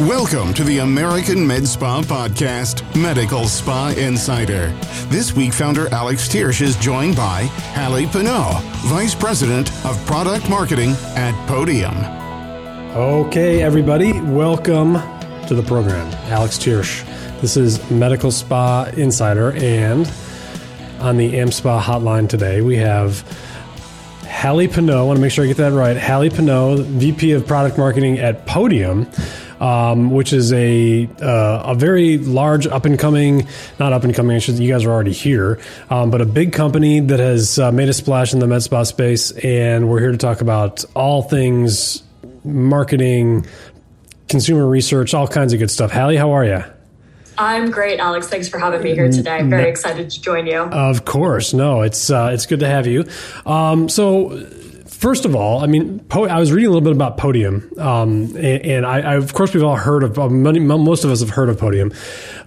Welcome to the American Med Spa Podcast, Medical Spa Insider. This week, founder Alex Thiersch is joined by Hallie Pinot, Vice President of Product Marketing at Podium. Okay, everybody, welcome to the program. Alex Thiersch. This is Medical Spa Insider, and on the AmSpa hotline today, we have Hallie Pinot. I want to make sure I get that right. Hallie Pinot, VP of Product Marketing at Podium um, which is a uh, a very large up and coming, not up and coming. You guys are already here, um, but a big company that has uh, made a splash in the med spa space, and we're here to talk about all things marketing, consumer research, all kinds of good stuff. Hallie, how are you? I'm great, Alex. Thanks for having me here today. I'm very excited to join you. Of course, no, it's uh, it's good to have you. Um, so First of all, I mean, I was reading a little bit about Podium, um, and, and I, I, of course, we've all heard of, many, most of us have heard of Podium,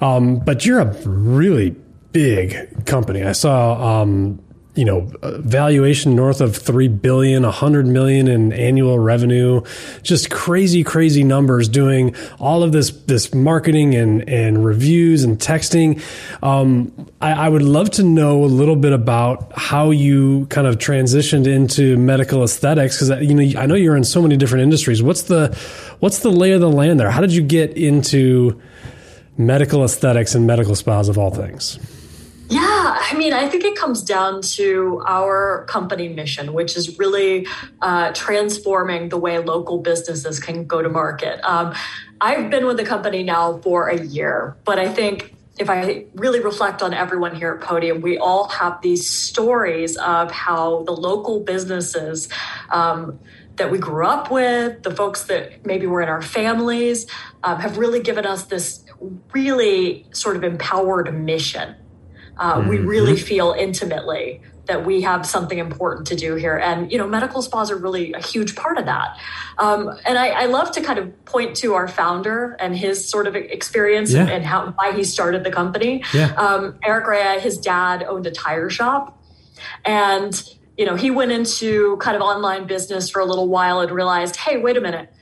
um, but you're a really big company. I saw um, you know, valuation north of 3 billion, 100 million in annual revenue, just crazy, crazy numbers doing all of this, this marketing and, and reviews and texting. Um, I, I, would love to know a little bit about how you kind of transitioned into medical aesthetics. Cause you know, I know you're in so many different industries. What's the, what's the lay of the land there? How did you get into medical aesthetics and medical spas of all things? Yeah, I mean, I think it comes down to our company mission, which is really uh, transforming the way local businesses can go to market. Um, I've been with the company now for a year, but I think if I really reflect on everyone here at Podium, we all have these stories of how the local businesses um, that we grew up with, the folks that maybe were in our families, um, have really given us this really sort of empowered mission uh, mm-hmm. we really feel intimately that we have something important to do here. And, you know, medical spas are really a huge part of that. Um, and I, I, love to kind of point to our founder and his sort of experience yeah. and how why he started the company. Yeah. Um, Eric Rea, his dad owned a tire shop. And, you know, he went into kind of online business for a little while and realized, hey, wait a minute.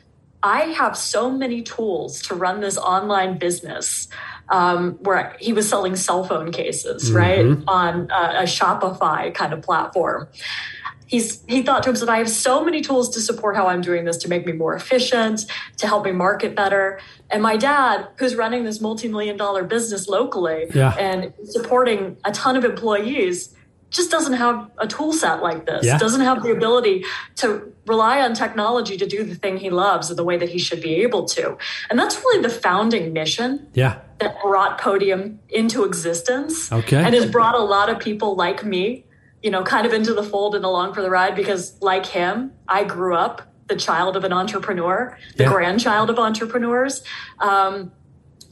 I have so many tools to run this online business um, where he was selling cell phone cases, mm-hmm. right, on a, a Shopify kind of platform. He's, he thought to himself, I have so many tools to support how I'm doing this to make me more efficient, to help me market better. And my dad, who's running this multi million dollar business locally yeah. and supporting a ton of employees, just doesn't have a tool set like this, yeah. doesn't have the ability to rely on technology to do the thing he loves in the way that he should be able to. And that's really the founding mission. Yeah. That brought Podium into existence. Okay. And has brought a lot of people like me, you know, kind of into the fold and along for the ride because like him, I grew up the child of an entrepreneur, the yeah. grandchild of entrepreneurs. Um,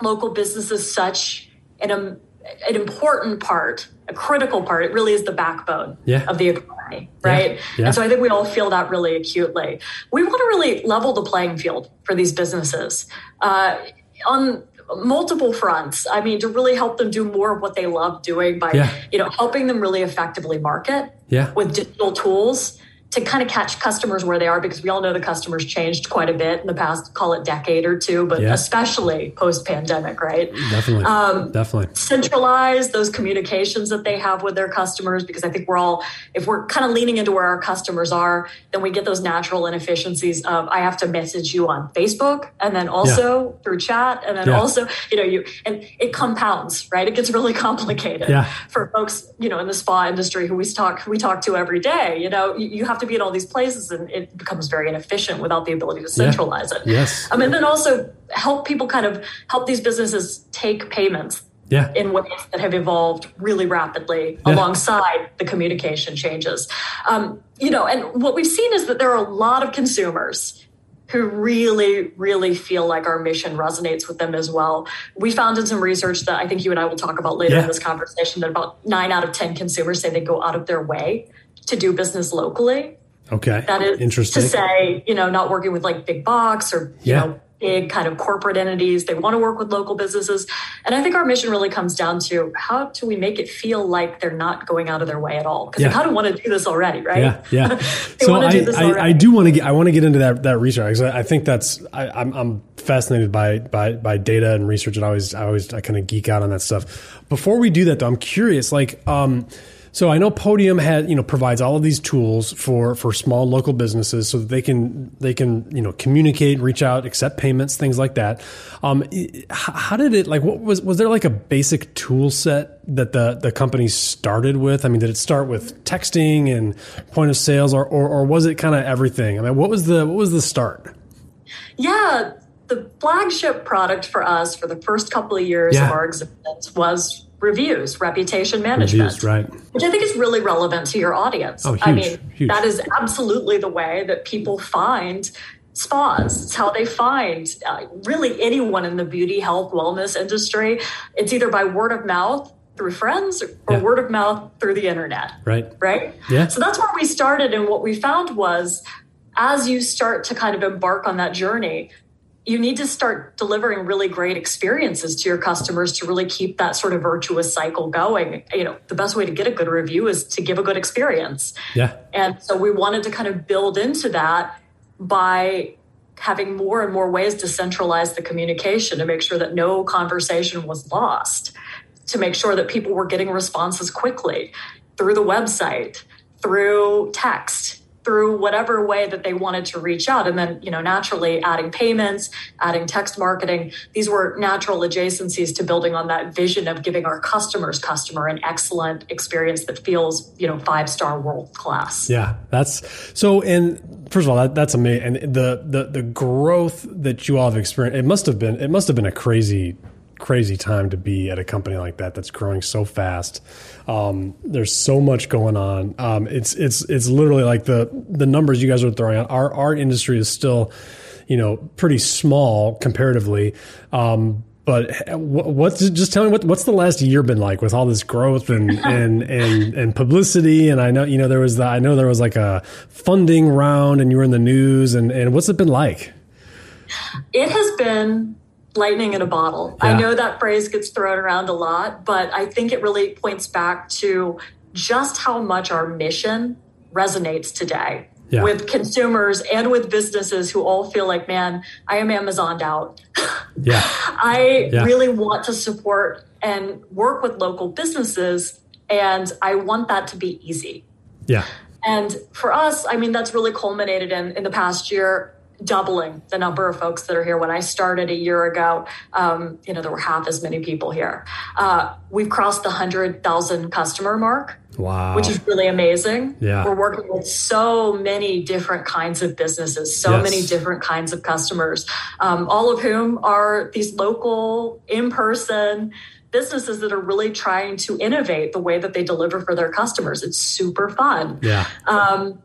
local business is such an, um, an important part a critical part. It really is the backbone yeah. of the economy, right? Yeah. Yeah. And so I think we all feel that really acutely. We want to really level the playing field for these businesses uh, on multiple fronts. I mean, to really help them do more of what they love doing by, you know, helping them really effectively market yeah. with digital tools to kind of catch customers where they are because we all know the customers changed quite a bit in the past call it decade or two but yeah. especially post pandemic right definitely um, definitely centralize those communications that they have with their customers because i think we're all if we're kind of leaning into where our customers are then we get those natural inefficiencies of i have to message you on facebook and then also yeah. through chat and then yeah. also you know you and it compounds right it gets really complicated for folks you know in the spa industry who we talk we talk to every day you know you, you have to be in all these places and it becomes very inefficient without the ability to centralize yeah. it. Yes. Um, and then also help people kind of help these businesses take payments yeah. in ways that have evolved really rapidly yeah. alongside the communication changes. Um, you know, and what we've seen is that there are a lot of consumers who really, really feel like our mission resonates with them as well. We found in some research that I think you and I will talk about later yeah. in this conversation that about nine out of 10 consumers say they go out of their way to do business locally. Okay. That is interesting to say, you know, not working with like big box or, you yeah. know, big kind of corporate entities. They want to work with local businesses. And I think our mission really comes down to how do we make it feel like they're not going out of their way at all? Because yeah. they kind of want to do this already, right? Yeah, yeah. so I, do I, I, do want to get I want to get into that that research. I think that's I, I'm, I'm fascinated by by by data and research, and I always I always I kind of geek out on that stuff. Before we do that, though, I'm curious, like. um so I know Podium had you know provides all of these tools for for small local businesses so that they can they can you know communicate, reach out, accept payments, things like that. Um, how did it like? What was was there like a basic tool set that the the company started with? I mean, did it start with texting and point of sales, or or, or was it kind of everything? I mean, what was the what was the start? Yeah, the flagship product for us for the first couple of years yeah. of our existence was reviews, reputation management, reviews, right? Which I think is really relevant to your audience. Oh, huge, I mean, huge. that is absolutely the way that people find spas. It's how they find uh, really anyone in the beauty, health, wellness industry. It's either by word of mouth through friends or yeah. word of mouth through the internet. Right. Right. Yeah. So that's where we started. And what we found was as you start to kind of embark on that journey, you need to start delivering really great experiences to your customers to really keep that sort of virtuous cycle going. You know, the best way to get a good review is to give a good experience. Yeah. And so we wanted to kind of build into that by having more and more ways to centralize the communication to make sure that no conversation was lost, to make sure that people were getting responses quickly through the website, through text through whatever way that they wanted to reach out. And then, you know, naturally adding payments, adding text marketing, these were natural adjacencies to building on that vision of giving our customers customer an excellent experience that feels, you know, five star world class. Yeah, that's so. And first of all, that, that's amazing. And the, the, the growth that you all have experienced, it must have been, it must have been a crazy crazy time to be at a company like that that's growing so fast. Um, there's so much going on. Um, it's it's it's literally like the the numbers you guys are throwing out. Our our industry is still, you know, pretty small comparatively. Um, but what's just tell me what what's the last year been like with all this growth and and and and publicity and I know you know there was the, I know there was like a funding round and you were in the news and and what's it been like? It has been lightning in a bottle. Yeah. I know that phrase gets thrown around a lot, but I think it really points back to just how much our mission resonates today. Yeah. With consumers and with businesses who all feel like, man, I am Amazoned out. Yeah. I yeah. really want to support and work with local businesses, and I want that to be easy. Yeah. And for us, I mean, that's really culminated in, in the past year doubling the number of folks that are here. When I started a year ago, um, you know, there were half as many people here. Uh, we've crossed the 100,000 customer mark. Wow. Which is really amazing. Yeah. We're working with so many different kinds of businesses, so yes. many different kinds of customers, um, all of whom are these local, in person, businesses that are really trying to innovate the way that they deliver for their customers. It's super fun. Yeah. Um,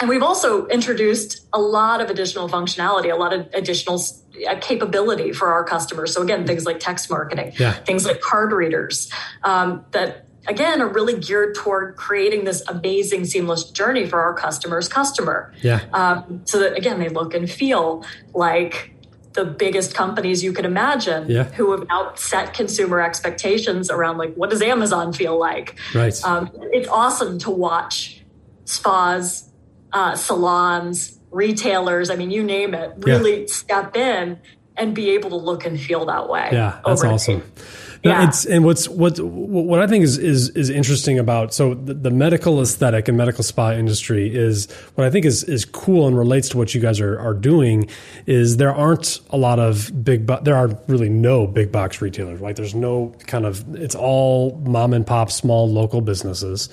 and we've also introduced a lot of additional functionality, a lot of additional uh, capability for our customers. So again, things like text marketing, yeah. things like card readers um, that again are really geared toward creating this amazing seamless journey for our customers customer yeah um, so that again they look and feel like the biggest companies you could imagine yeah. who have now set consumer expectations around like what does amazon feel like right um, it's awesome to watch spas uh, salons, retailers, I mean, you name it, really yeah. step in and be able to look and feel that way. Yeah, that's awesome. No, yeah. it's and what's what what I think is is is interesting about so the, the, medical aesthetic and medical spa industry is what I think is is cool and relates to what you guys are are doing is there aren't a lot of big bo- there are really no big box retailers like there's no kind of it's all mom and pop small local businesses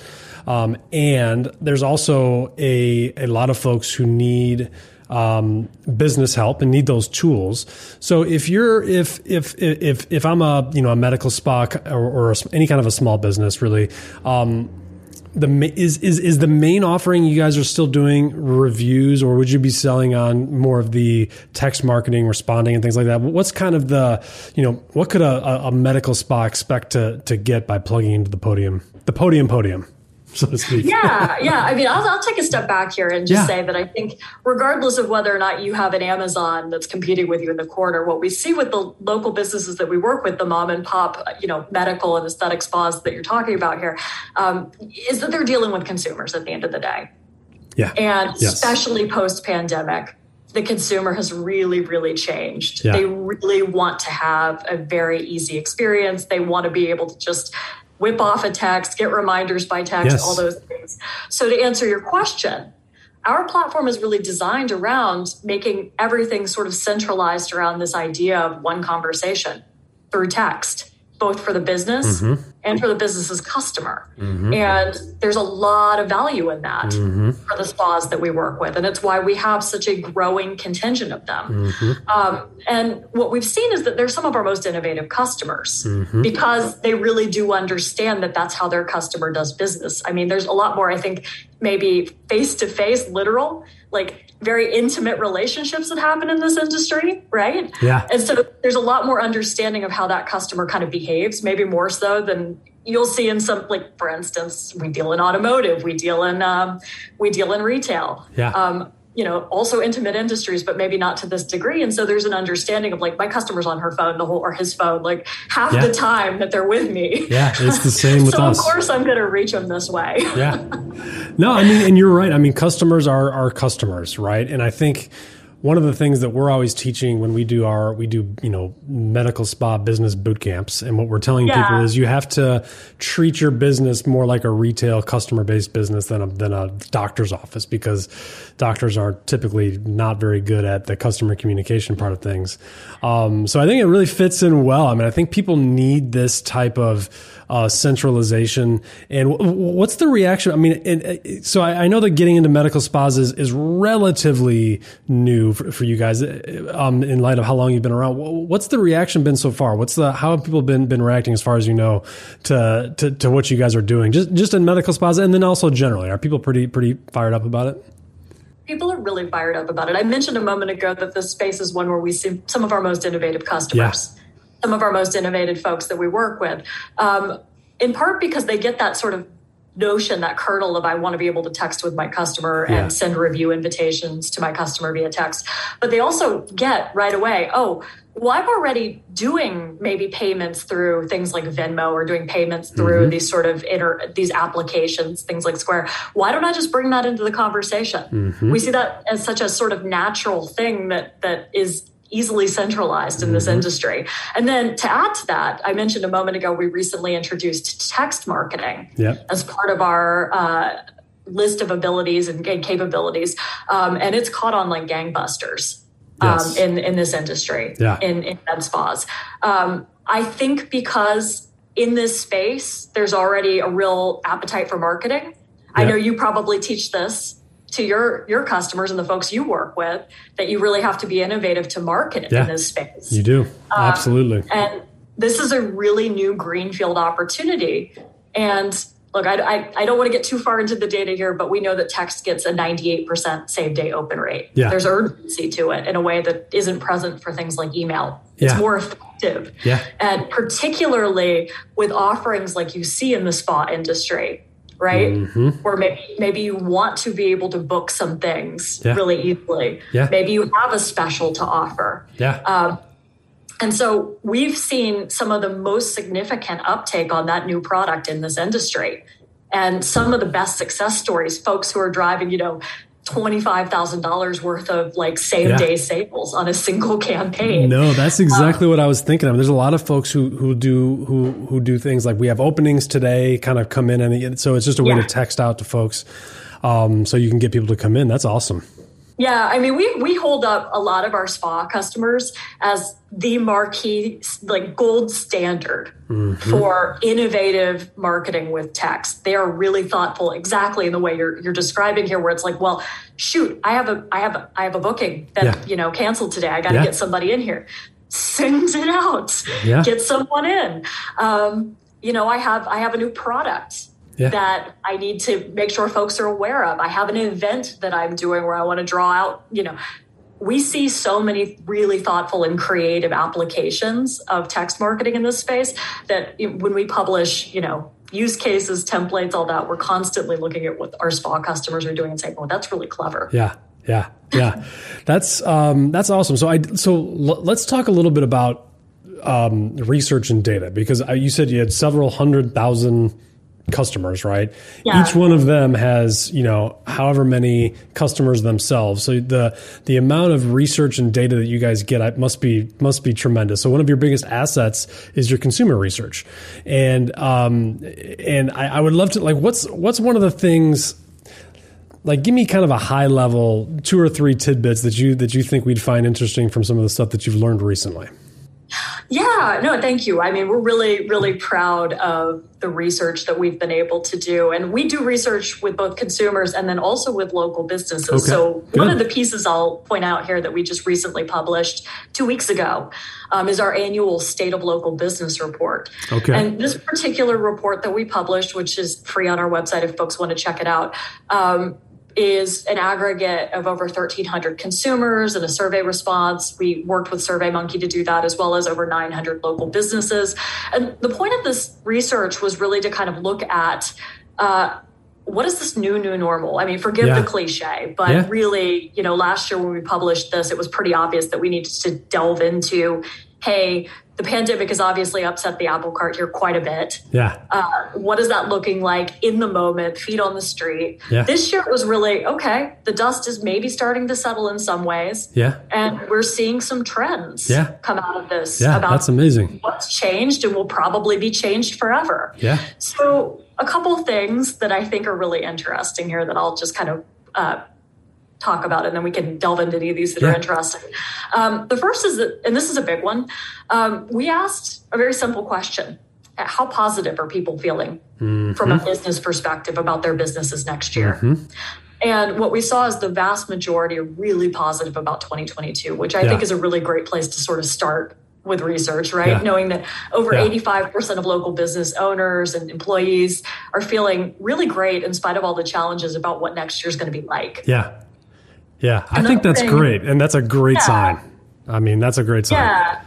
um, and there's also a, a lot of folks who need um, business help and need those tools. So if you're if if if if I'm a you know a medical spa or, or any kind of a small business really. Um, the is is is the main offering you guys are still doing reviews or would you be selling on more of the text marketing responding and things like that what's kind of the you know what could a, a medical spa expect to to get by plugging into the podium the podium podium so to speak. Yeah, yeah. I mean, I'll, I'll take a step back here and just yeah. say that I think, regardless of whether or not you have an Amazon that's competing with you in the corner, what we see with the local businesses that we work with, the mom and pop, you know, medical and aesthetic spas that you're talking about here, um, is that they're dealing with consumers at the end of the day. Yeah. And yes. especially post pandemic, the consumer has really, really changed. Yeah. They really want to have a very easy experience. They want to be able to just whip off a text, get reminders by text, yes. all those things. So, to answer your question, our platform is really designed around making everything sort of centralized around this idea of one conversation through text both for the business mm-hmm. and for the business's customer. Mm-hmm. And there's a lot of value in that mm-hmm. for the spas that we work with. And it's why we have such a growing contingent of them. Mm-hmm. Um, and what we've seen is that they're some of our most innovative customers mm-hmm. because they really do understand that that's how their customer does business. I mean, there's a lot more, I think, maybe face to face, literal, like very intimate relationships that happen in this industry, right? Yeah. And so there's a lot more understanding of how that customer kind of behaves, maybe more so than you'll see in some like for instance we deal in automotive we deal in um, we deal in retail yeah. Um, you know also intimate industries but maybe not to this degree. And so there's an understanding of like my customer's on her phone the whole or his phone like half yeah. the time that they're with me. Yeah it's the same with so us. of course i'm going to reach them this way. Yeah. No i mean and you're right. I mean customers are our customers right? And i think one of the things that we're always teaching when we do our we do you know medical spa business boot camps and what we're telling yeah. people is you have to treat your business more like a retail customer based business than a, than a doctor's office because doctors are typically not very good at the customer communication part of things um, so i think it really fits in well i mean i think people need this type of uh, centralization. And w- what's the reaction? I mean, it, it, so I, I, know that getting into medical spas is, is relatively new for, for you guys uh, um, in light of how long you've been around. What's the reaction been so far? What's the how have people been been reacting as far as you know to to, to what you guys are doing just just in medical spas and then also generally? Are people pretty pretty fired up about it? people are really fired up about it. I mentioned a moment ago that this space is one where we see some of our most innovative customers. Yeah some of our most innovative folks that we work with, um, in part because they get that sort of notion, that kernel of I want to be able to text with my customer yeah. and send review invitations to my customer via text. But they also get right away, oh, well, I'm already doing maybe payments through things like Venmo or doing payments through mm-hmm. these sort of inter, these applications, things like Square. Why don't I just bring that into the conversation? Mm-hmm. We see that as such a sort of natural thing that that is easily centralized in this mm-hmm. industry. And then to add to that, I mentioned a moment ago, we recently introduced text marketing yep. as part of our uh, list of abilities and, and capabilities. Um, and it's caught on like gangbusters um, yes. in, in this industry, yeah. in, in med spas. Um, I think because in this space, there's already a real appetite for marketing. Yep. I know you probably teach this to your your customers and the folks you work with that you really have to be innovative to market yeah, in this space. You do. Um, Absolutely. And this is a really new greenfield opportunity. And look, I, I, I, don't want to get too far into the data here, but we know that text gets a 98% same day open rate. Yeah. There's urgency to it in a way that isn't present for things like email. It's yeah. more effective. Yeah. And particularly with offerings like you see in the spa industry, right? Mm-hmm. Or maybe maybe you want to be able to book some things yeah. really easily. Yeah. Maybe you have a special to offer. Yeah. Um, and so we've seen some of the most significant uptake on that new product in this industry. And some of the best success stories, folks who are driving, you know, $25,000 worth of like same yeah. day sales on a single campaign. No, that's exactly um, what I was thinking of. There's a lot of folks who, who do, who, who do things like we have openings today kind of come in and so it's just a way yeah. to text out to folks. Um, so you can get people to come in. That's awesome. Yeah, I mean, we we hold up a lot of our spa customers as the marquee, like gold standard mm-hmm. for innovative marketing with text. They are really thoughtful, exactly in the way you're you're describing here, where it's like, well, shoot, I have a I have a, I have a booking that yeah. you know canceled today. I got to yeah. get somebody in here. Send it out. Yeah. Get someone in. Um, you know, I have I have a new product yeah. that I need to make sure folks are aware of. I have an event that I'm doing where I want to draw out, you know, we see so many really thoughtful and creative applications of text marketing in this space that when we publish, you know, use cases, templates, all that. We're constantly looking at what our spa customers are doing and saying, "Oh, that's really clever." Yeah, yeah, yeah. that's um, that's awesome. So I so l- let's talk a little bit about um, research and data because you said you had several hundred thousand customers, right? Yeah. Each one of them has, you know, however many customers themselves. So the the amount of research and data that you guys get must be must be tremendous. So one of your biggest assets is your consumer research, and um, and I, I would love to like what's what's one of the things like give me kind of a high level two or three tidbits that you that you think we'd find interesting from some of the stuff that you've learned recently yeah, no, thank you. I mean, we're really, really proud of the research that we've been able to do. And we do research with both consumers and then also with local businesses. Okay. So, Good. one of the pieces I'll point out here that we just recently published two weeks ago um, is our annual State of Local Business Report. Okay. And this particular report that we published, which is free on our website if folks want to check it out, um, is an aggregate of over 1,300 consumers and a survey response. We worked with SurveyMonkey to do that, as well as over 900 local businesses. And the point of this research was really to kind of look at. Uh, what is this new new normal? I mean, forgive yeah. the cliche, but yeah. really, you know, last year when we published this, it was pretty obvious that we needed to delve into, hey, the pandemic has obviously upset the apple cart here quite a bit. Yeah. Uh, what is that looking like in the moment, feet on the street? Yeah. This year was really okay. The dust is maybe starting to settle in some ways. Yeah. And we're seeing some trends yeah. come out of this. Yeah, about that's amazing. What's changed and will probably be changed forever. Yeah. So, a couple things that I think are really interesting here that I'll just kind of uh, talk about and then we can delve into any of these that yeah. are interesting. Um, the first is that, and this is a big one, um, we asked a very simple question. How positive are people feeling mm-hmm. from a business perspective about their businesses next year? Mm-hmm. And what we saw is the vast majority are really positive about 2022, which I yeah. think is a really great place to sort of start with research, right? Yeah. Knowing that over yeah. 85% of local business owners and employees are feeling really great in spite of all the challenges about what next year is going to be like. Yeah. Yeah, I think that's thing, great, and that's a great yeah. sign. I mean, that's a great sign. Yeah.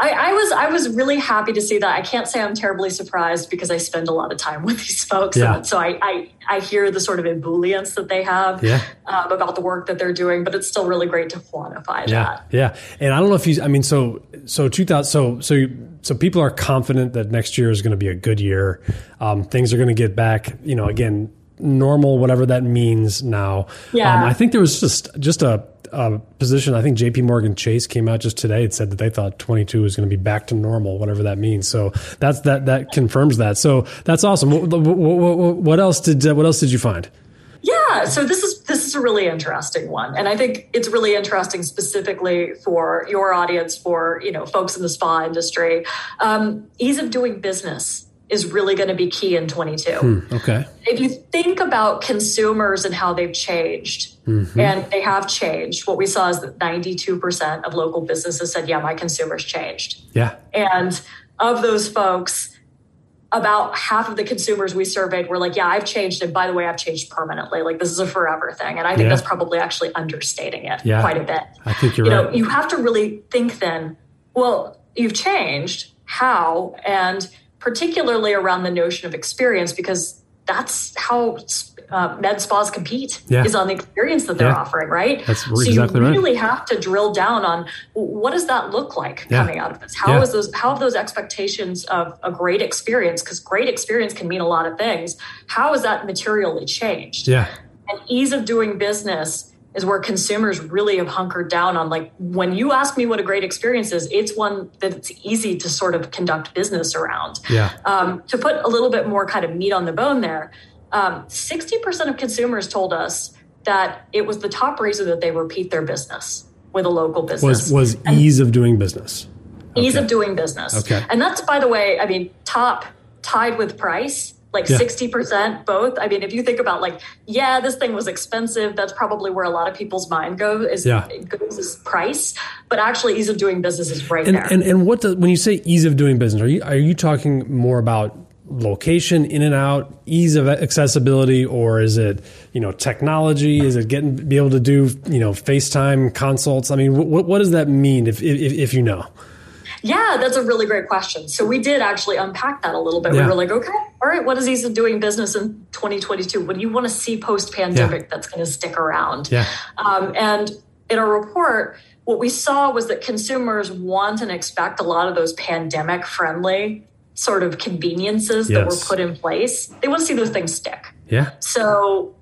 I, I, was I was really happy to see that. I can't say I'm terribly surprised because I spend a lot of time with these folks, yeah. so I, I, I hear the sort of ebullience that they have yeah. um, about the work that they're doing. But it's still really great to quantify yeah. that. Yeah, and I don't know if you. I mean, so so 2000. So so you, so people are confident that next year is going to be a good year. Um, things are going to get back. You know, again, normal, whatever that means now. Yeah. Um, I think there was just just a, a, position. I think J.P. Morgan Chase came out just today and said that they thought 22 was going to be back to normal, whatever that means. So that's that that confirms that. So that's awesome. What, what, what else did what else did you find? Yeah, so this is this is a really interesting one, and I think it's really interesting specifically for your audience, for you know folks in the spa industry. Um, ease of doing business is really going to be key in 22. Hmm, okay. If you think about consumers and how they've changed, mm-hmm. and they have changed, what we saw is that 92% of local businesses said, Yeah, my consumers changed. Yeah. And of those folks, about half of the consumers we surveyed were like, Yeah, I've changed. And by the way, I've changed permanently. Like, this is a forever thing. And I think yeah. that's probably actually understating it yeah. quite a bit. I think you're you right. Know, you have to really think then, well, you've changed. How? And particularly around the notion of experience, because that's how uh, med spas compete yeah. is on the experience that they're yeah. offering, right? That's so exactly you really right. have to drill down on what does that look like yeah. coming out of this? How is those how have those expectations of a great experience? Because great experience can mean a lot of things. How is that materially changed? Yeah. And ease of doing business is where consumers really have hunkered down on like when you ask me what a great experience is it's one that's easy to sort of conduct business around. Yeah. Um, to put a little bit more kind of meat on the bone there um, 60% of consumers told us that it was the top reason that they repeat their business with a local business. was was and ease of doing business. Ease okay. of doing business. Okay. And that's by the way i mean top tied with price like yeah. 60% both. I mean if you think about like yeah this thing was expensive that's probably where a lot of people's mind goes is yeah. goes is price but actually ease of doing business is right and, there. and, and what does when you say ease of doing business are you are you talking more about location in and out ease of accessibility or is it you know technology? Is it getting be able to do you know facetime consults? I mean what, what does that mean if, if, if you know Yeah, that's a really great question. So we did actually unpack that a little bit. Yeah. We were like, okay, all right, what is Ease of Doing Business in 2022? What do you want to see post pandemic yeah. that's going to stick around? Yeah. Um, and in our report, what we saw was that consumers want and expect a lot of those pandemic friendly sort of conveniences yes. that were put in place. They want to see those things stick. Yeah. So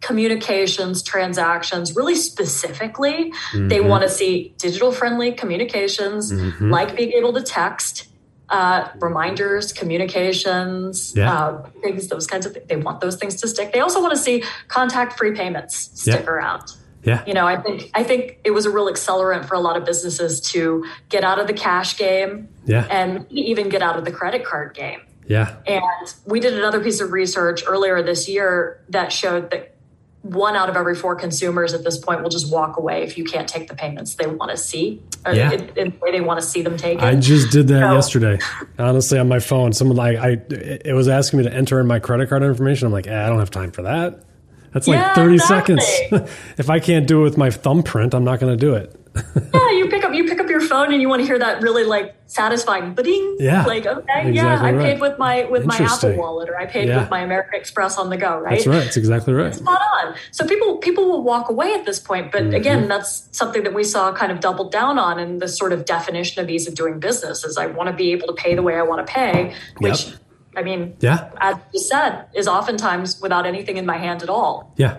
communications, transactions, really specifically, mm-hmm. they want to see digital friendly communications, mm-hmm. like being able to text, uh, reminders, communications, yeah. uh, things, those kinds of things. They want those things to stick. They also want to see contact free payments stick yeah. around. Yeah. You know, I think I think it was a real accelerant for a lot of businesses to get out of the cash game yeah. and even get out of the credit card game. Yeah. And we did another piece of research earlier this year that showed that one out of every four consumers at this point will just walk away if you can't take the payments they want to see yeah. the way they want to see them taken. I just did that so, yesterday, honestly, on my phone. Someone like I, it was asking me to enter in my credit card information. I'm like, eh, I don't have time for that. That's like yeah, 30 exactly. seconds. if I can't do it with my thumbprint, I'm not going to do it. yeah, you pick up you pick up your phone and you want to hear that really like satisfying ding. Yeah. Like, okay, exactly yeah, I right. paid with my with my Apple wallet or I paid yeah. with my American Express on the go, right? That's right. That's exactly right. Spot on. So people people will walk away at this point. But mm-hmm. again, that's something that we saw kind of doubled down on in the sort of definition of ease of doing business is I want to be able to pay the way I want to pay, which yep I mean, yeah, as you said, is oftentimes without anything in my hand at all. Yeah.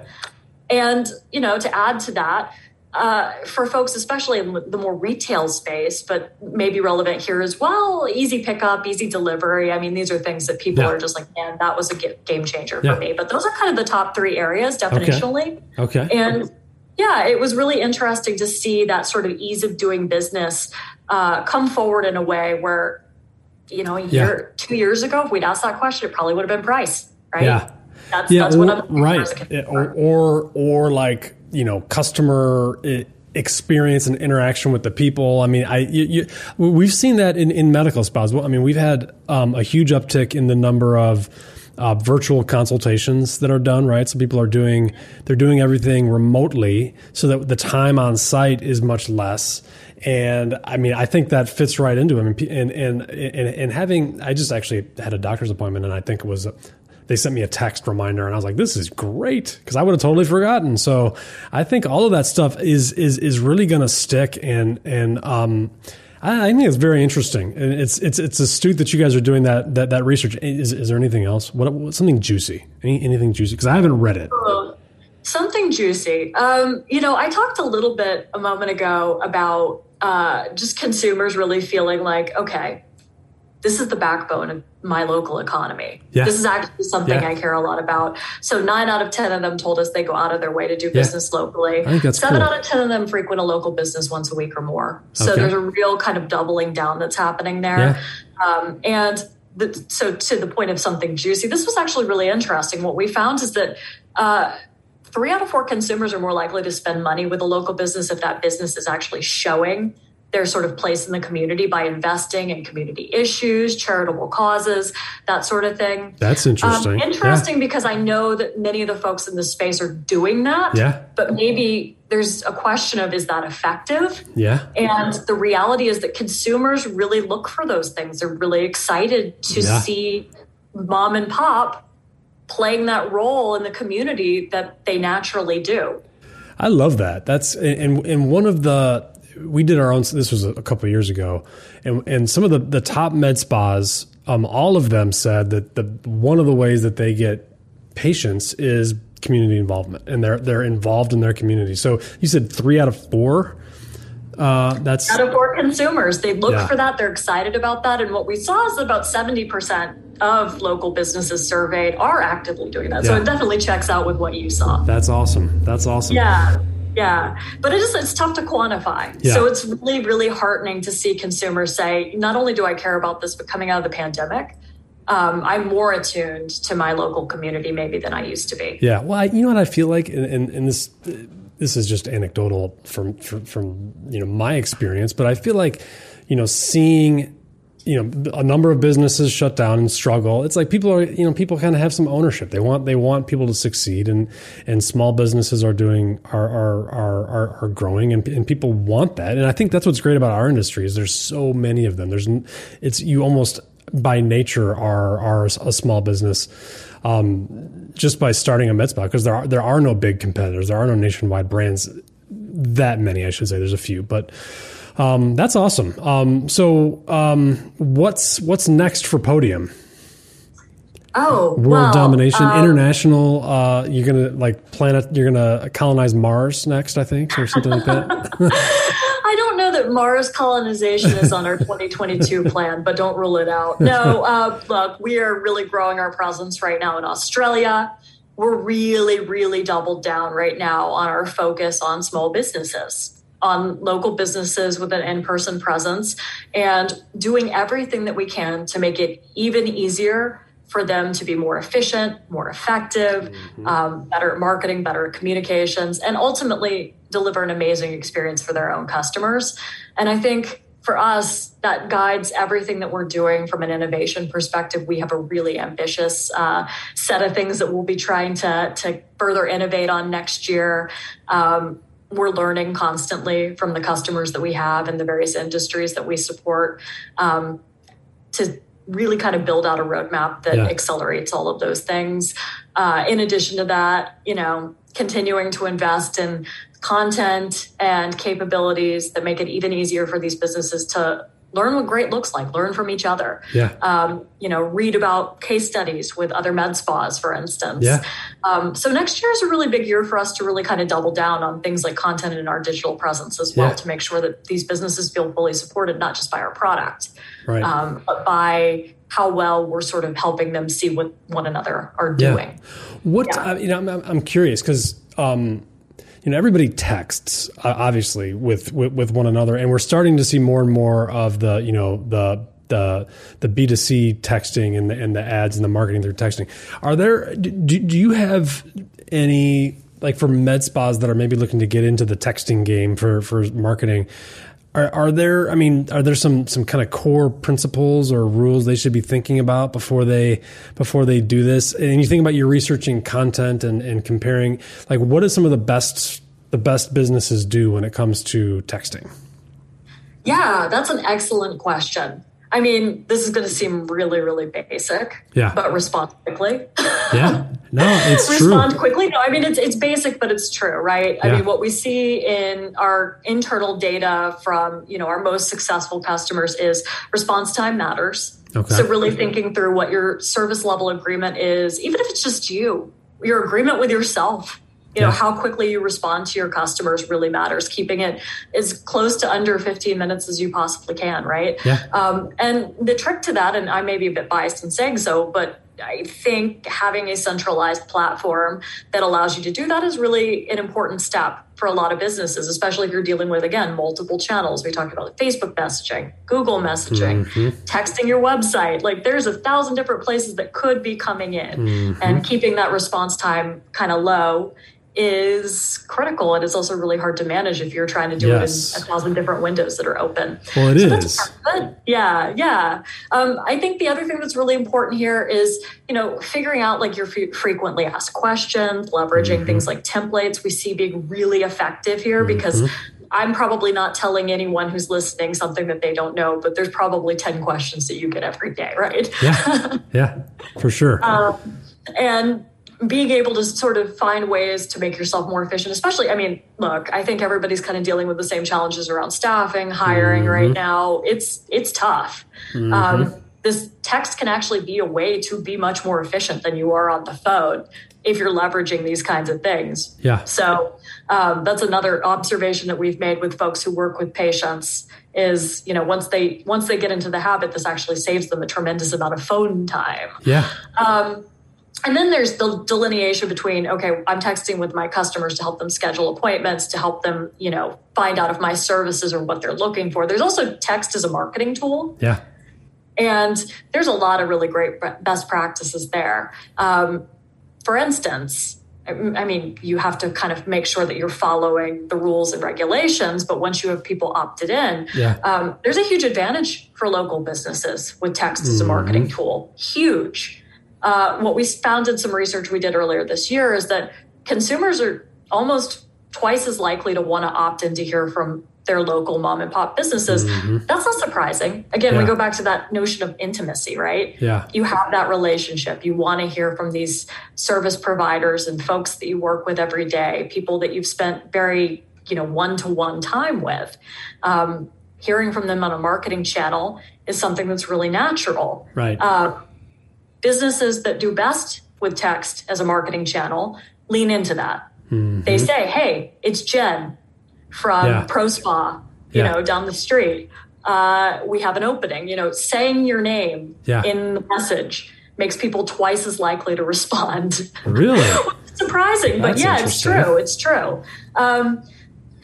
And, you know, to add to that, uh, for folks, especially in the more retail space, but maybe relevant here as well, easy pickup, easy delivery. I mean, these are things that people yeah. are just like, man, that was a game changer yeah. for me. But those are kind of the top three areas definitionally. Okay. okay. And yeah, it was really interesting to see that sort of ease of doing business uh, come forward in a way where you know, a year, yeah. two years ago, if we'd asked that question, it probably would have been price, right? Yeah. That's, yeah, that's or, right. Or, or, or like, you know, customer experience and interaction with the people. I mean, I, you, you, we've seen that in, in medical spas. Well, I mean, we've had um, a huge uptick in the number of, uh, virtual consultations that are done, right? So people are doing they're doing everything remotely, so that the time on site is much less. And I mean, I think that fits right into him. And, and, and, and having, I just actually had a doctor's appointment and I think it was, they sent me a text reminder and I was like, this is great because I would have totally forgotten. So I think all of that stuff is, is, is really going to stick. And, and, um, I, I think it's very interesting, and it's it's it's astute that you guys are doing that that, that research. Is, is there anything else? What, what something juicy? Any, anything juicy? Because I haven't read it. Something juicy. Um, you know, I talked a little bit a moment ago about uh, just consumers really feeling like, okay, this is the backbone of my local economy. Yeah. This is actually something yeah. I care a lot about. So nine out of 10 of them told us they go out of their way to do yeah. business locally. I think that's Seven cool. out of 10 of them frequent a local business once a week or more. So okay. there's a real kind of doubling down that's happening there. Um, and the, so to the point of something juicy, this was actually really interesting. What we found is that uh, three out of four consumers are more likely to spend money with a local business if that business is actually showing their sort of place in the community by investing in community issues, charitable causes, that sort of thing. That's interesting. Um, interesting yeah. because I know that many of the folks in this space are doing that. Yeah. But maybe there's a question of is that effective? Yeah. And the reality is that consumers really look for those things. They're really excited to yeah. see mom and pop playing that role in the community that they naturally do. I love that. That's and and one of the we did our own. This was a couple years ago, and and some of the the top med spas, um, all of them said that the one of the ways that they get patients is community involvement, and they're they're involved in their community. So you said three out of four. Uh, that's out of four consumers. They look yeah. for that. They're excited about that. And what we saw is about seventy percent of local businesses surveyed are actively doing that. Yeah. So it definitely checks out with what you saw. That's awesome. That's awesome. Yeah. Yeah, but it is it's tough to quantify. Yeah. So it's really really heartening to see consumers say, not only do I care about this, but coming out of the pandemic, um, I'm more attuned to my local community maybe than I used to be. Yeah, well, I, you know what I feel like, and, and, this this is just anecdotal from, from from you know my experience, but I feel like you know seeing you know a number of businesses shut down and struggle. It's like people are you know people kind of have some ownership. They want they want people to succeed and and small businesses are doing are are are are, are growing and, and people want that. And i think that's what's great about our industry is there's so many of them. There's it's you almost by nature are are a small business um, just by starting a spa because there are there are no big competitors. There are no nationwide brands that many i should say. There's a few but um, that's awesome. Um, so, um, what's what's next for Podium? Oh, world well, domination, um, international. Uh, you're gonna like planet. You're gonna colonize Mars next, I think, or something like that. I don't know that Mars colonization is on our 2022 plan, but don't rule it out. No, uh, look, we are really growing our presence right now in Australia. We're really, really doubled down right now on our focus on small businesses on local businesses with an in person presence and doing everything that we can to make it even easier for them to be more efficient, more effective, mm-hmm. um, better at marketing, better at communications, and ultimately deliver an amazing experience for their own customers. And I think for us, that guides everything that we're doing from an innovation perspective. We have a really ambitious uh, set of things that we'll be trying to, to further innovate on next year. Um, we're learning constantly from the customers that we have and the various industries that we support um, to really kind of build out a roadmap that yeah. accelerates all of those things. Uh, in addition to that, you know, continuing to invest in content and capabilities that make it even easier for these businesses to learn what great looks like learn from each other yeah um, you know read about case studies with other med spas for instance yeah um, so next year is a really big year for us to really kind of double down on things like content in our digital presence as well yeah. to make sure that these businesses feel fully supported not just by our product right. um, but by how well we're sort of helping them see what one another are doing what yeah. uh, you know i'm, I'm curious because um, you know everybody texts uh, obviously with, with, with one another and we're starting to see more and more of the you know the the the B2C texting and the and the ads and the marketing through texting. Are there do, do you have any like for med spas that are maybe looking to get into the texting game for for marketing? Are, are there? I mean, are there some some kind of core principles or rules they should be thinking about before they before they do this? And you think about your researching content and, and comparing, like, what is some of the best the best businesses do when it comes to texting? Yeah, that's an excellent question. I mean, this is going to seem really, really basic. Yeah. But respond quickly. yeah. No, it's respond true. quickly. No, I mean it's it's basic, but it's true, right? Yeah. I mean, what we see in our internal data from you know our most successful customers is response time matters. Okay. So really thinking through what your service level agreement is, even if it's just you, your agreement with yourself you know yeah. how quickly you respond to your customers really matters keeping it as close to under 15 minutes as you possibly can right yeah. Um, and the trick to that and i may be a bit biased in saying so but I think having a centralized platform that allows you to do that is really an important step for a lot of businesses, especially if you're dealing with, again, multiple channels. We talked about like Facebook messaging, Google messaging, mm-hmm. texting your website. Like there's a thousand different places that could be coming in mm-hmm. and keeping that response time kind of low is critical and it's also really hard to manage if you're trying to do yes. it in a thousand different windows that are open. Well, it so is. Yeah, yeah. Um, I think the other thing that's really important here is, you know, figuring out like your f- frequently asked questions, leveraging mm-hmm. things like templates. We see being really effective here mm-hmm. because I'm probably not telling anyone who's listening something that they don't know, but there's probably 10 questions that you get every day, right? Yeah, yeah, for sure. um, and being able to sort of find ways to make yourself more efficient, especially, I mean, look, I think everybody's kind of dealing with the same challenges around staffing, hiring mm-hmm. right now. It's it's tough. Mm-hmm. Um, this text can actually be a way to be much more efficient than you are on the phone if you're leveraging these kinds of things. Yeah. So um, that's another observation that we've made with folks who work with patients is you know once they once they get into the habit this actually saves them a tremendous amount of phone time yeah um, and then there's the delineation between okay i'm texting with my customers to help them schedule appointments to help them you know find out if my services are what they're looking for there's also text as a marketing tool yeah and there's a lot of really great best practices there um, for instance I mean, you have to kind of make sure that you're following the rules and regulations. But once you have people opted in, yeah. um, there's a huge advantage for local businesses with text as a marketing Mm-hmm. tool. Huge. Uh, what we found in some research we did earlier this year is that consumers are almost twice as likely to want to opt in to hear from their local mom and pop businesses. That's not surprising. Again, we Mm-hmm. Go back to that notion of intimacy, right? Yeah. You have that relationship. You want to hear from these service providers and folks that you work with every day, people that you've spent very, you know, one to one time with. Um, hearing from them on a marketing channel is something that's really natural Right. uh, businesses that do best with text as a marketing channel lean into that. They say, "Hey, it's Jen from Yeah. Pro Spa, you Yeah. know, down the street. Uh, we have an opening." You know, saying your name Yeah. in the message makes people twice as likely to respond. really? Surprising, but yeah, it's true. It's true. Um,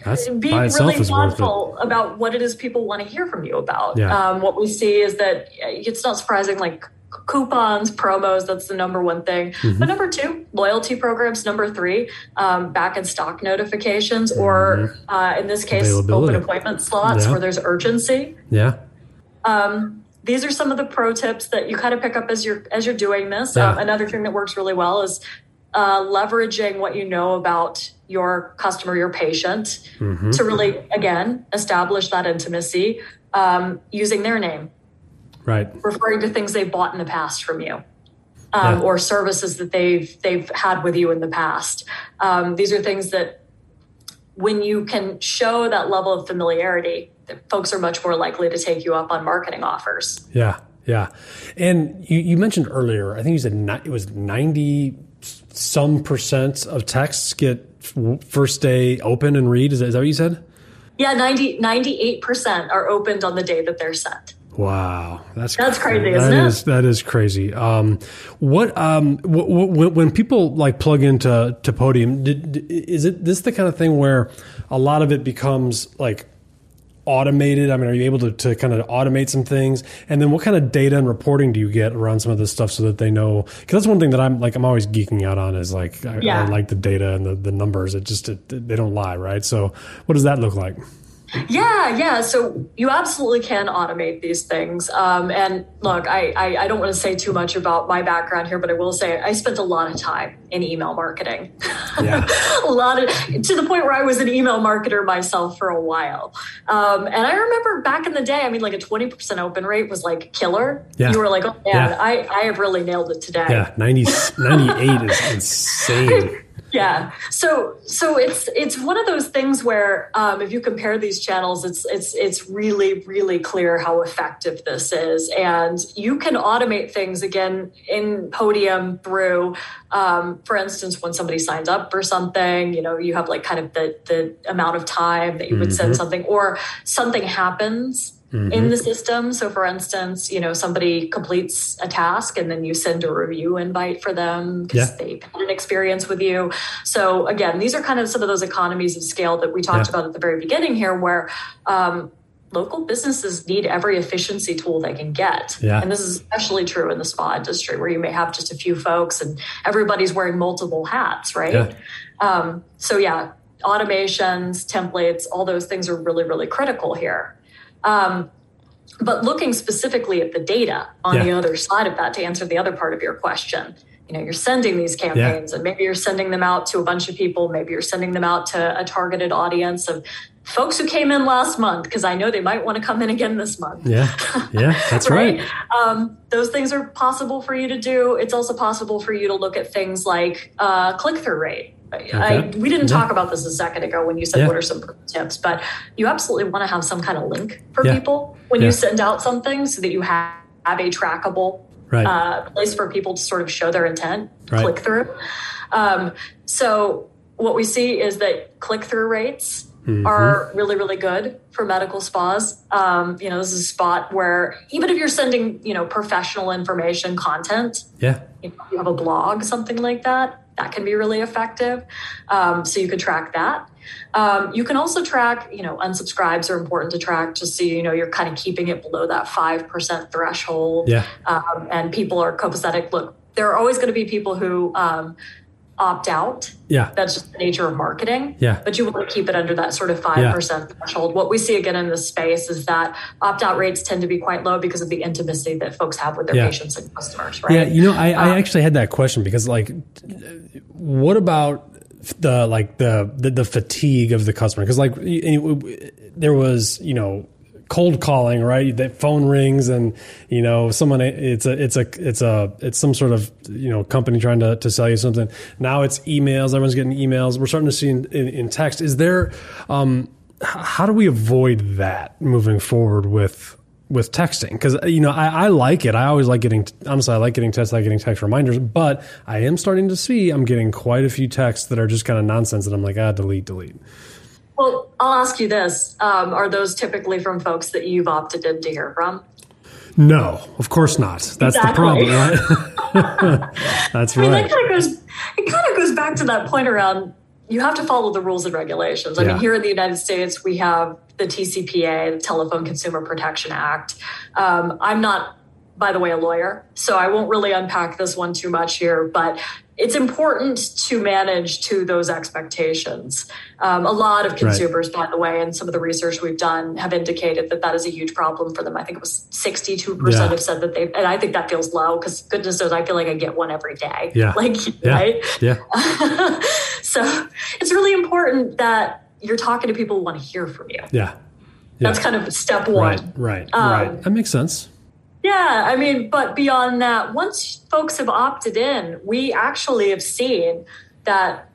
That's being really is worth it. thoughtful about what it is people want to hear from you about. Yeah. Um, what we see is that it's not surprising, like coupons, promos, that's the number one thing. Mm-hmm. But number two, loyalty programs. Number three, um, back in stock notifications, or uh, in this case, Mm-hmm. Open appointment slots Yeah. where there's urgency. Yeah. Um, these are some of the pro tips that you kind of pick up as you're as you're doing this. Yeah. Um, another thing that works really well is uh, leveraging what you know about your customer, your patient, Mm-hmm. to really again establish that intimacy um, using their name, Right. referring to things they've bought in the past from you. Um, Yeah. Or services that they've they've had with you in the past. Um, these are things that, when you can show that level of familiarity, folks are much more likely to take you up on marketing offers. Yeah, yeah. And you, you mentioned earlier, I think you said ni- it was 90 some percent of texts get first day open and read. Is that, is that what you said? Yeah, 90, 98% are opened on the day that they're sent. Wow, that's That's cra- crazy, isn't that it? is- that is crazy. Um, what um, w- w- when, when people like plug into to Podium, did, did- is it this the kind of thing where a lot of it becomes like automated? I mean, are you able to, to kind of automate some things? And then what kind of data and reporting do you get around some of this stuff so that they know? Because that's one thing that I'm like, I'm always geeking out on is like, I, Yeah. I like the data and the, the numbers. It just, it, they don't lie, right? So what does that look like? Yeah, yeah. So you absolutely can automate these things. Um, and look, I, I, I don't want to say too much about my background here, but I will say I spent a lot of time in email marketing. Yeah. a lot of to the point where I was an email marketer myself for a while. Um, and I remember back in the day, I mean, like a 20% open rate was like killer. Yeah. You were like, oh man, Yeah. I, I have really nailed it today. Yeah. 90, 98 is insane. Yeah. So so it's it's one of those things where um, if you compare these channels, it's it's it's really really clear how effective this is, and you can automate things again in Podium through, um, for instance, when somebody signs up for something, you know, you have like kind of the the amount of time that you would send something, or something happens in the system. So, for instance, you know, somebody completes a task and then you send a review invite for them because Yeah. they've had an experience with you. So, again, these are kind of some of those economies of scale that we talked Yeah. about at the very beginning here, where um, local businesses need every efficiency tool they can get. Yeah. And this is especially true in the spa industry where you may have just a few folks and everybody's wearing multiple hats, right? Um, so, yeah, automations, templates, all those things are really, really critical here. Um, but looking specifically at the data on Yeah. the other side of that to answer the other part of your question, you know, you're sending these campaigns and maybe you're sending them out to a bunch of people, maybe you're sending them out to a targeted audience of folks who came in last month because I know they might want to come in again this month. Yeah. Yeah. That's right. Um, those things are possible for you to do. It's also possible for you to look at things like uh, click through rate. I, we didn't Yeah. talk about this a second ago when you said Yeah. what are some tips, but you absolutely want to have some kind of link for Yeah. people when you send out something so that you have, have a trackable Right. uh, place for people to sort of show their intent, Right. click through. Um, so what we see is that click through rates Mm-hmm. are really really good for medical spas. Um, you know, this is a spot where even if you're sending you know professional information content, Yeah. you, know, you have a blog, something like that, that can be really effective. Um, so you could track that. Um, you can also track, you know, unsubscribes are important to track just so you know you're kind of keeping it below that 5% threshold. Yeah. Um, and people are copacetic. Look, there are always going to be people who um, opt out. Yeah. That's just the nature of marketing. Yeah. But you want to keep it under that sort of 5% threshold. What we see again in this space is that opt out rates tend to be quite low because of the intimacy that folks have with their Yeah. patients and customers, right? Yeah, you know, I, I Um, actually had that question because, like, what about the like the the, the fatigue of the customer? Because like there was, you know, cold calling, right? That phone rings and you know someone it's a it's a it's a it's some sort of you know company trying to, to sell you something. Now it's emails. Everyone's getting emails. We're starting to see in, in, in text. Is there um, how do we avoid that moving forward with with texting because you know I, I like it. I always like getting honestly I like getting texts, I like getting text reminders. But I am starting to see I'm getting quite a few texts that are just kind of nonsense, and I'm like ah delete delete. Well, I'll ask you this. Um, are those typically from folks that you've opted in to hear from? No, of course not. That's the Exactly. problem, right? That's I mean, right. that kind of goes. It kind of goes back to that point around you have to follow the rules and regulations. I Yeah. mean, here in the United States, we have the TCPA, the Telephone Consumer Protection Act. Um, I'm not, by the way, a lawyer, so I won't really unpack this one too much here, but it's important to manage to those expectations. Um, a lot of consumers, by the way, and some of the research we've done have indicated that that is a huge problem for them. I think it was 62% Yeah. have said that they, and I think that feels low because goodness knows I feel like I get one every day. Yeah. Like, Yeah. right? Yeah, so it's really important that you're talking to people who want to hear from you. yeah, yeah. That's kind of step one. right, right, Um, right. That makes sense. Yeah, I mean, but beyond that, once folks have opted in, we actually have seen that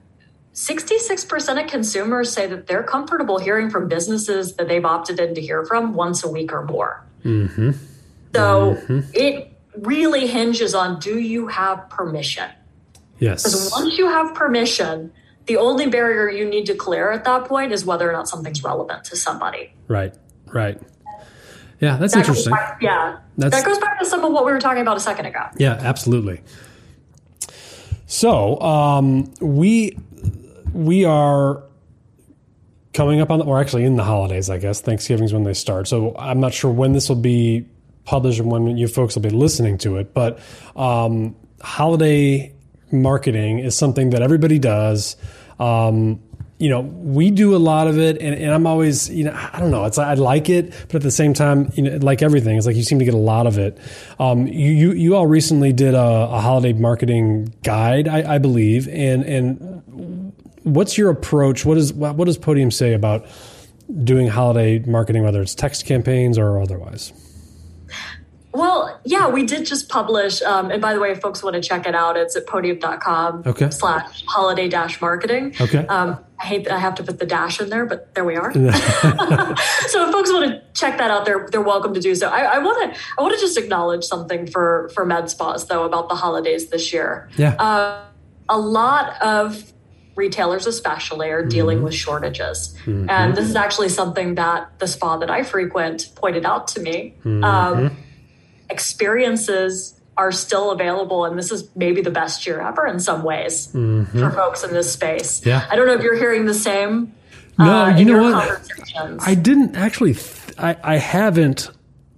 66% of consumers say that they're comfortable hearing from businesses that they've opted in to hear from once a week or more. Mm-hmm. So it really hinges on do you have permission? Yes. Because Yes. once you have permission, the only barrier you need to clear at that point is whether or not something's relevant to somebody. Right, right. Yeah, that's That interesting. back- yeah. That's- that goes back to some of what we were talking about a second ago. Yeah, absolutely. So um, we we are coming up on, the, or actually in the holidays, I guess. Thanksgiving's when they start. So I'm not sure when this will be published and when you folks will be listening to it. But um, holiday marketing is something that everybody does. Um, you know, we do a lot of it, and, and I'm always, you know, I don't know. It's I like it, but at the same time, you know, like everything, it's like you seem to get a lot of it. Um, you, you you all recently did a, a holiday marketing guide, I, I believe, and and what's your approach? What is what does Podium say about doing holiday marketing, whether it's text campaigns or otherwise? Well, yeah, we did just publish. Um, and by the way, if folks want to check it out, it's at podium.com Okay. slash holiday dash marketing. Okay. Um, I hate that I have to put the dash in there, but there we are. so if folks want to check that out, they're they're welcome to do so. I want to I want to just acknowledge something for for med spas though about the holidays this year. Yeah. Uh, a lot of retailers especially are dealing with shortages and this is actually something that the spa that i frequent pointed out to me um, experiences are still available and this is maybe the best year ever in some ways for folks in this space Yeah. i don't know if you're hearing the same No, uh, you know what? I didn't actually. Th- I I haven't.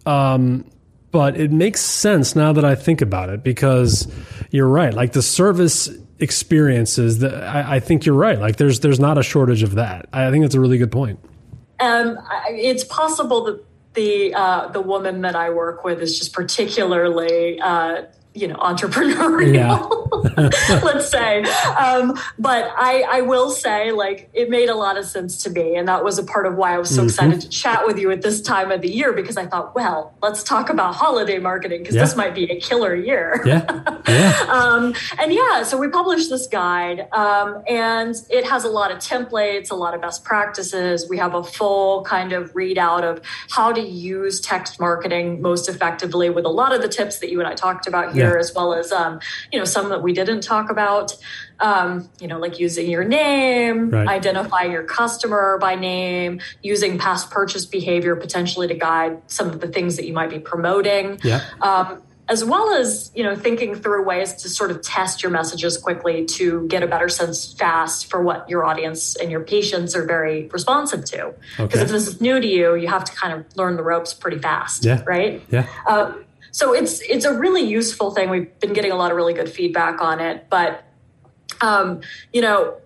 Um, but it makes sense now that I think about it because you're right. Like the service experiences, that I, I think you're right. Like there's there's not a shortage of that. I think that's a really good point. Um, I- it's possible that the uh, the woman that I work with is just particularly, uh, you know, entrepreneurial. let's say. Um, but I, I will say, like, it made a lot of sense to me, and that was a part of why I was so Mm-hmm. excited to chat with you at this time of the year because I thought, well, let's talk about holiday marketing because Yeah. this might be a killer year. Yeah, yeah, Um, and yeah, so we published this guide, um, and it has a lot of templates, a lot of best practices. We have a full kind of readout of how to use text marketing most effectively with a lot of the tips that you and I talked about here, Yeah. as well as um, you know some that we didn't talk about. Um, you know, like using your name, Right. identifying your customer by name, using past purchase behavior potentially to guide some of the things that you might be promoting yeah. um, as well as you know thinking through ways to sort of test your messages quickly to get a better sense fast for what your audience and your patients are very responsive to because Okay. if this is new to you you have to kind of learn the ropes pretty fast Yeah. right Yeah. uh, so it's it's a really useful thing we've been getting a lot of really good feedback on it but um, you know,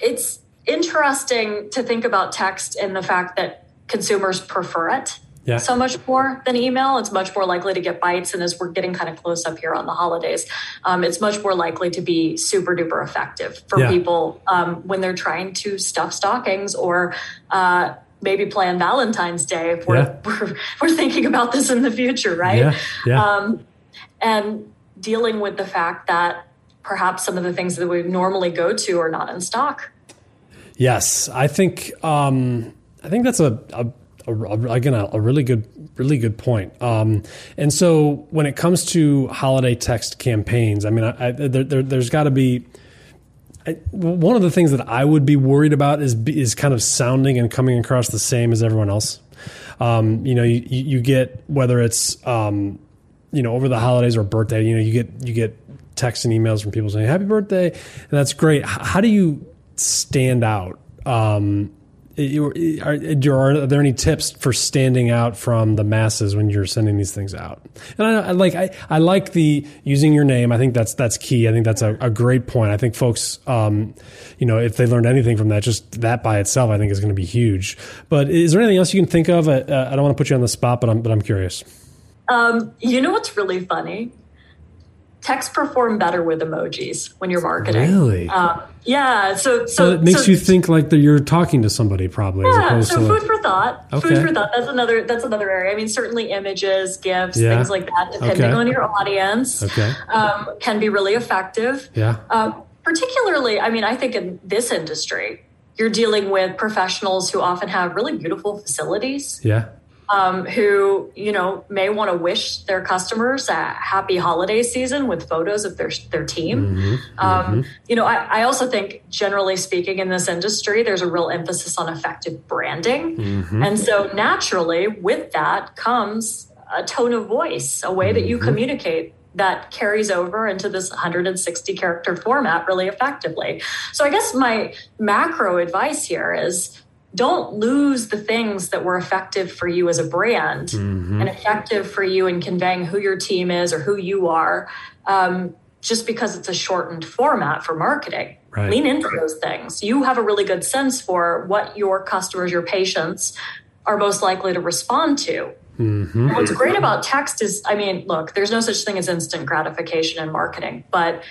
it's interesting to think about text and the fact that consumers prefer it yeah. so much more than email. It's much more likely to get bites. And as we're getting kind of close up here on the holidays, um, it's much more likely to be super duper effective for yeah. people um, when they're trying to stuff stockings or uh, maybe plan Valentine's Day if we're, yeah. we're, we're, thinking about this in the future, right? Yeah. yeah. Um, and dealing with the fact that perhaps some of the things that we normally go to are not in stock. Yes, I think um, I think that's a, a a, again a, a, really good really good point. Um, and so when it comes to holiday text campaigns, I mean, I, I, there, there, has got to be. One of the things that I would be worried about is is kind of sounding and coming across the same as everyone else. Um, you know, you, you get whether it's um, you know over the holidays or birthday, you know, you get you get texts and emails from people saying happy birthday, and that's great. How do you stand out? Um, are, are, there any tips for standing out from the masses when you're sending these things out? And I, I like I, I, like the using your name. I think that's that's key. I think that's a, a great point. I think folks, um, you know, if they learned anything from that, just that by itself, I think is going to be huge. But is there anything else you can think of? Uh, I don't want to put you on the spot, but I'm but I'm curious. Um, you know what's really funny? Texts perform better with emojis when you're marketing. Really? Um, yeah. So, so, so it makes so, you think like that you're talking to somebody probably. Yeah. so food like, for thought. Okay. Food for thought. That's another. That's another area. I mean, certainly images, gifts, yeah. things like that, depending okay. on your audience, okay. um, can be really effective. Yeah. Um, particularly, I mean, I think in this industry, you're dealing with professionals who often have really beautiful facilities. Yeah um, who you know may want to wish their customers a happy holiday season with photos of their their team. Mm-hmm, um, mm-hmm. You know, I, I, also think generally speaking in this industry, there's a real emphasis on effective branding, mm-hmm. and so naturally with that comes a tone of voice, a way that you mm-hmm. communicate that carries over into this 160 character format really effectively. So I guess my macro advice here is don't lose the things that were effective for you as a brand mm-hmm. and effective for you in conveying who your team is or who you are um, just because it's a shortened format for marketing right. lean into those things you have a really good sense for what your customers your patients are most likely to respond to mm-hmm. what's great about text is i mean look there's no such thing as instant gratification in marketing but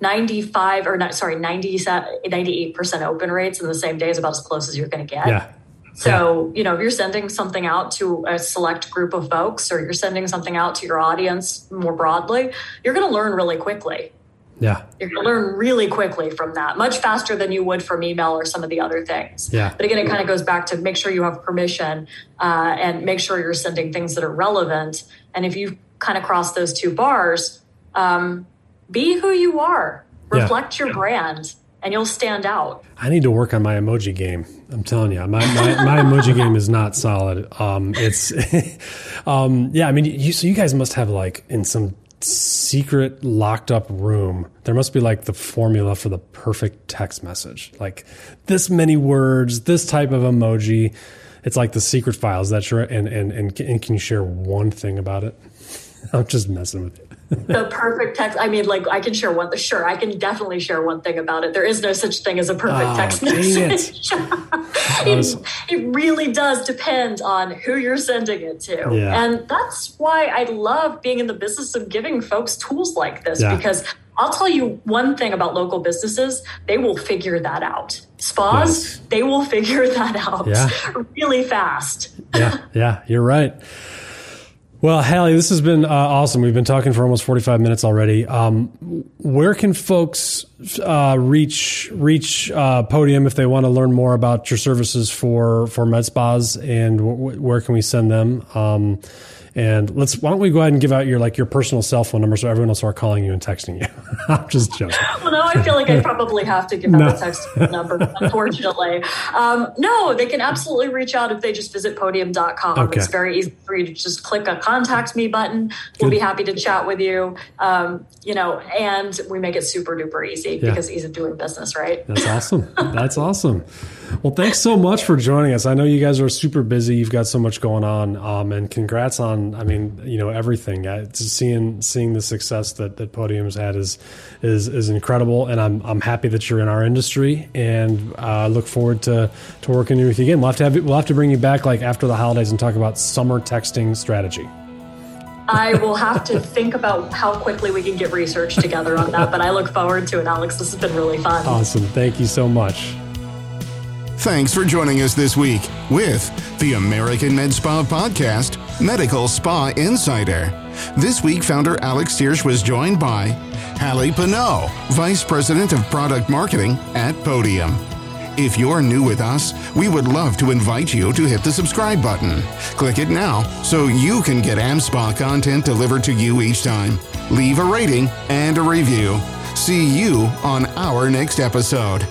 95 or not sorry 90 98% open rates in the same day is about as close as you're going to get. Yeah. So you know if you're sending something out to a select group of folks or you're sending something out to your audience more broadly you're going to learn really quickly. Yeah. You're going to learn really quickly from that much faster than you would from email or some of the other things. Yeah. But again it kind of goes back to make sure you have permission uh, and make sure you're sending things that are relevant. And if you kind of cross those two bars um, be who you are, reflect yeah. your brand, and you'll stand out. I need to work on my emoji game. I'm telling you, my, my, my emoji game is not solid. Um, it's, um, yeah, I mean, you, so you guys must have like in some secret locked up room, there must be like the formula for the perfect text message. Like this many words, this type of emoji. It's like the secret files that you're, and, and, and, and can you share one thing about it? I'm just messing with you the perfect text. I mean, like I can share one. Sure, I can definitely share one thing about it. There is no such thing as a perfect oh, text message. It. it, really does depend on who you're sending it to, yeah. and that's why I love being in the business of giving folks tools like this yeah. because. I'll tell you one thing about local businesses, they will figure that out. Spas, yes. they will figure that out yeah. really fast. yeah, yeah, you're right. Well, Hallie, this has been uh, awesome. We've been talking for almost 45 minutes already. Um, where can folks uh, reach reach uh, Podium if they want to learn more about your services for for med spas, and w- where can we send them? Um, and let's why don't we go ahead and give out your like your personal cell phone number so everyone will start calling you and texting you. I'm just joking. well, now I feel like I probably have to give out no. a text number, unfortunately. Um, no, they can absolutely reach out if they just visit podium.com. Okay. It's very easy for you to just click a contact me button. We'll Good. be happy to chat with you. Um, you know, and we make it super duper easy. yeah. because ease of doing business, right? That's awesome. That's awesome. Well, thanks so much for joining us. I know you guys are super busy. You've got so much going on, um, and congrats on. I mean, you know, everything. Uh, seeing seeing the success that that Podium's had is is is incredible, and I'm I'm happy that you're in our industry, and uh, look forward to to working with you again. We'll have to have we'll have to bring you back like after the holidays and talk about summer texting strategy. I will have to think about how quickly we can get research together on that, but I look forward to it, Alex. This has been really fun. Awesome. Thank you so much. Thanks for joining us this week with the American Med Spa Podcast, Medical Spa Insider. This week, founder Alex Thiersch was joined by Hallie Pinot, Vice President of Product Marketing at Podium. If you're new with us, we would love to invite you to hit the subscribe button. Click it now so you can get AmSpa content delivered to you each time. Leave a rating and a review. See you on our next episode.